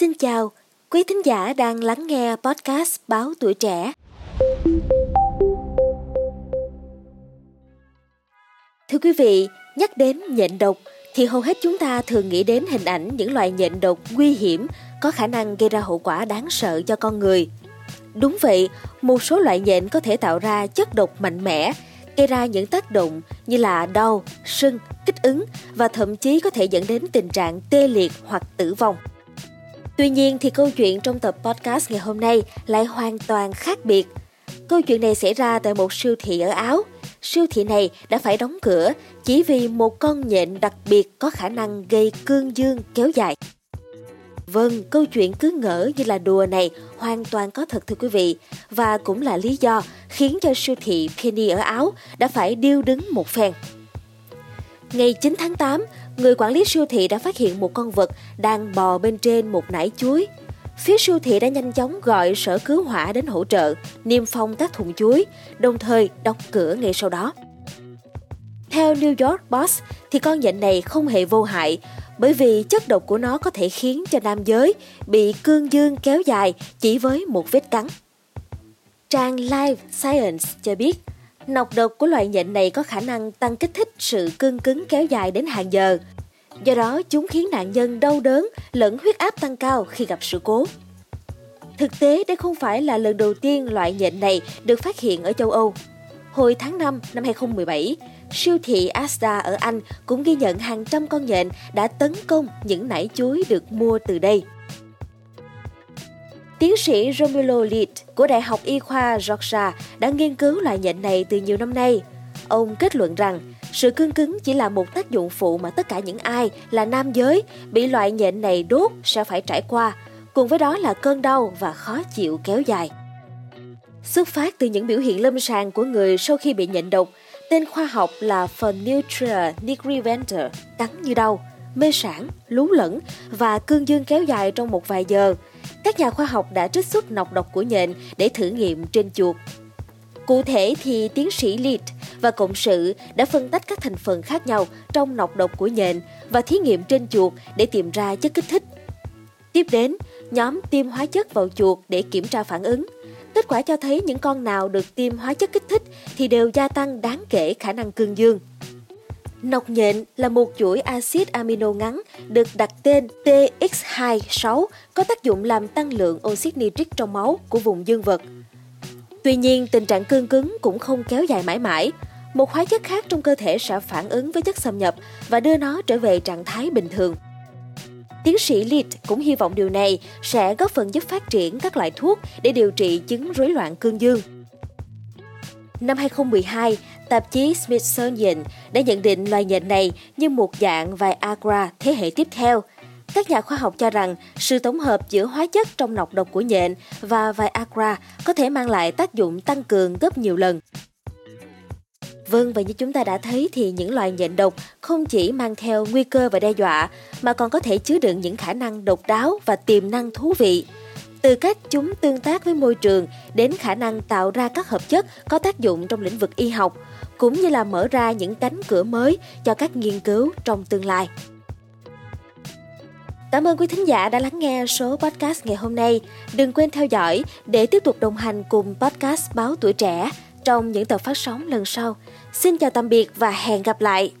Xin chào, quý thính giả đang lắng nghe podcast Báo Tuổi Trẻ. Thưa quý vị, nhắc đến nhện độc thì hầu hết chúng ta thường nghĩ đến hình ảnh những loài nhện độc nguy hiểm có khả năng gây ra hậu quả đáng sợ cho con người. Đúng vậy, một số loại nhện có thể tạo ra chất độc mạnh mẽ, gây ra những tác động như là đau, sưng, kích ứng và thậm chí có thể dẫn đến tình trạng tê liệt hoặc tử vong. Tuy nhiên thì câu chuyện trong tập podcast ngày hôm nay lại hoàn toàn khác biệt. Câu chuyện này xảy ra tại một siêu thị ở Áo. Siêu thị này đã phải đóng cửa chỉ vì một con nhện đặc biệt có khả năng gây cương dương kéo dài. Vâng, câu chuyện cứ ngỡ như là đùa này hoàn toàn có thật thưa quý vị và cũng là lý do khiến cho siêu thị Penny ở Áo đã phải điêu đứng một phen. Ngày 9 tháng 8, người quản lý siêu thị đã phát hiện một con vật đang bò bên trên một nải chuối. Phía siêu thị đã nhanh chóng gọi sở cứu hỏa đến hỗ trợ, niêm phong các thùng chuối, đồng thời đóng cửa ngay sau đó. Theo New York Post, thì con nhện này không hề vô hại bởi vì chất độc của nó có thể khiến cho nam giới bị cương dương kéo dài chỉ với một vết cắn. Trang Life Science cho biết, nọc độc của loại nhện này có khả năng tăng kích thích sự cương cứng kéo dài đến hàng giờ. Do đó, chúng khiến nạn nhân đau đớn lẫn huyết áp tăng cao khi gặp sự cố. Thực tế, đây không phải là lần đầu tiên loại nhện này được phát hiện ở châu Âu. Hồi tháng 5 năm 2017, siêu thị Asda ở Anh cũng ghi nhận hàng trăm con nhện đã tấn công những nải chuối được mua từ đây. Tiến sĩ Romulo Lead của Đại học Y khoa Georgia đã nghiên cứu loại nhện này từ nhiều năm nay. Ông kết luận rằng sự cương cứng chỉ là một tác dụng phụ mà tất cả những ai là nam giới bị loại nhện này đốt sẽ phải trải qua, cùng với đó là cơn đau và khó chịu kéo dài. Xuất phát từ những biểu hiện lâm sàng của người sau khi bị nhện độc, tên khoa học là Phenutria nigriventer, cắn như đau, mê sản, lú lẫn và cương dương kéo dài trong một vài giờ. Các nhà khoa học đã trích xuất nọc độc của nhện để thử nghiệm trên chuột. Cụ thể thì tiến sĩ Lead và cộng sự đã phân tách các thành phần khác nhau trong nọc độc của nhện và thí nghiệm trên chuột để tìm ra chất kích thích. Tiếp đến, nhóm tiêm hóa chất vào chuột để kiểm tra phản ứng. Kết quả cho thấy những con nào được tiêm hóa chất kích thích thì đều gia tăng đáng kể khả năng cương dương. Nọc nhện là một chuỗi axit amino ngắn được đặt tên TX26 có tác dụng làm tăng lượng oxit nitric trong máu của vùng dương vật. Tuy nhiên, tình trạng cương cứng cũng không kéo dài mãi mãi. Một hóa chất khác trong cơ thể sẽ phản ứng với chất xâm nhập và đưa nó trở về trạng thái bình thường. Tiến sĩ Lit cũng hy vọng điều này sẽ góp phần giúp phát triển các loại thuốc để điều trị chứng rối loạn cương dương. Năm 2012, tạp chí Smithsonian đã nhận định loài nhện này như một dạng Viagra thế hệ tiếp theo. Các nhà khoa học cho rằng sự tổng hợp giữa hóa chất trong nọc độc của nhện và Viagra có thể mang lại tác dụng tăng cường gấp nhiều lần. Vâng, và như chúng ta đã thấy thì những loài nhện độc không chỉ mang theo nguy cơ và đe dọa mà còn có thể chứa đựng những khả năng độc đáo và tiềm năng thú vị. Từ cách chúng tương tác với môi trường đến khả năng tạo ra các hợp chất có tác dụng trong lĩnh vực y học, cũng như là mở ra những cánh cửa mới cho các nghiên cứu trong tương lai. Cảm ơn quý thính giả đã lắng nghe số podcast ngày hôm nay. Đừng quên theo dõi để tiếp tục đồng hành cùng podcast Báo Tuổi Trẻ trong những tập phát sóng lần sau. Xin chào tạm biệt và hẹn gặp lại!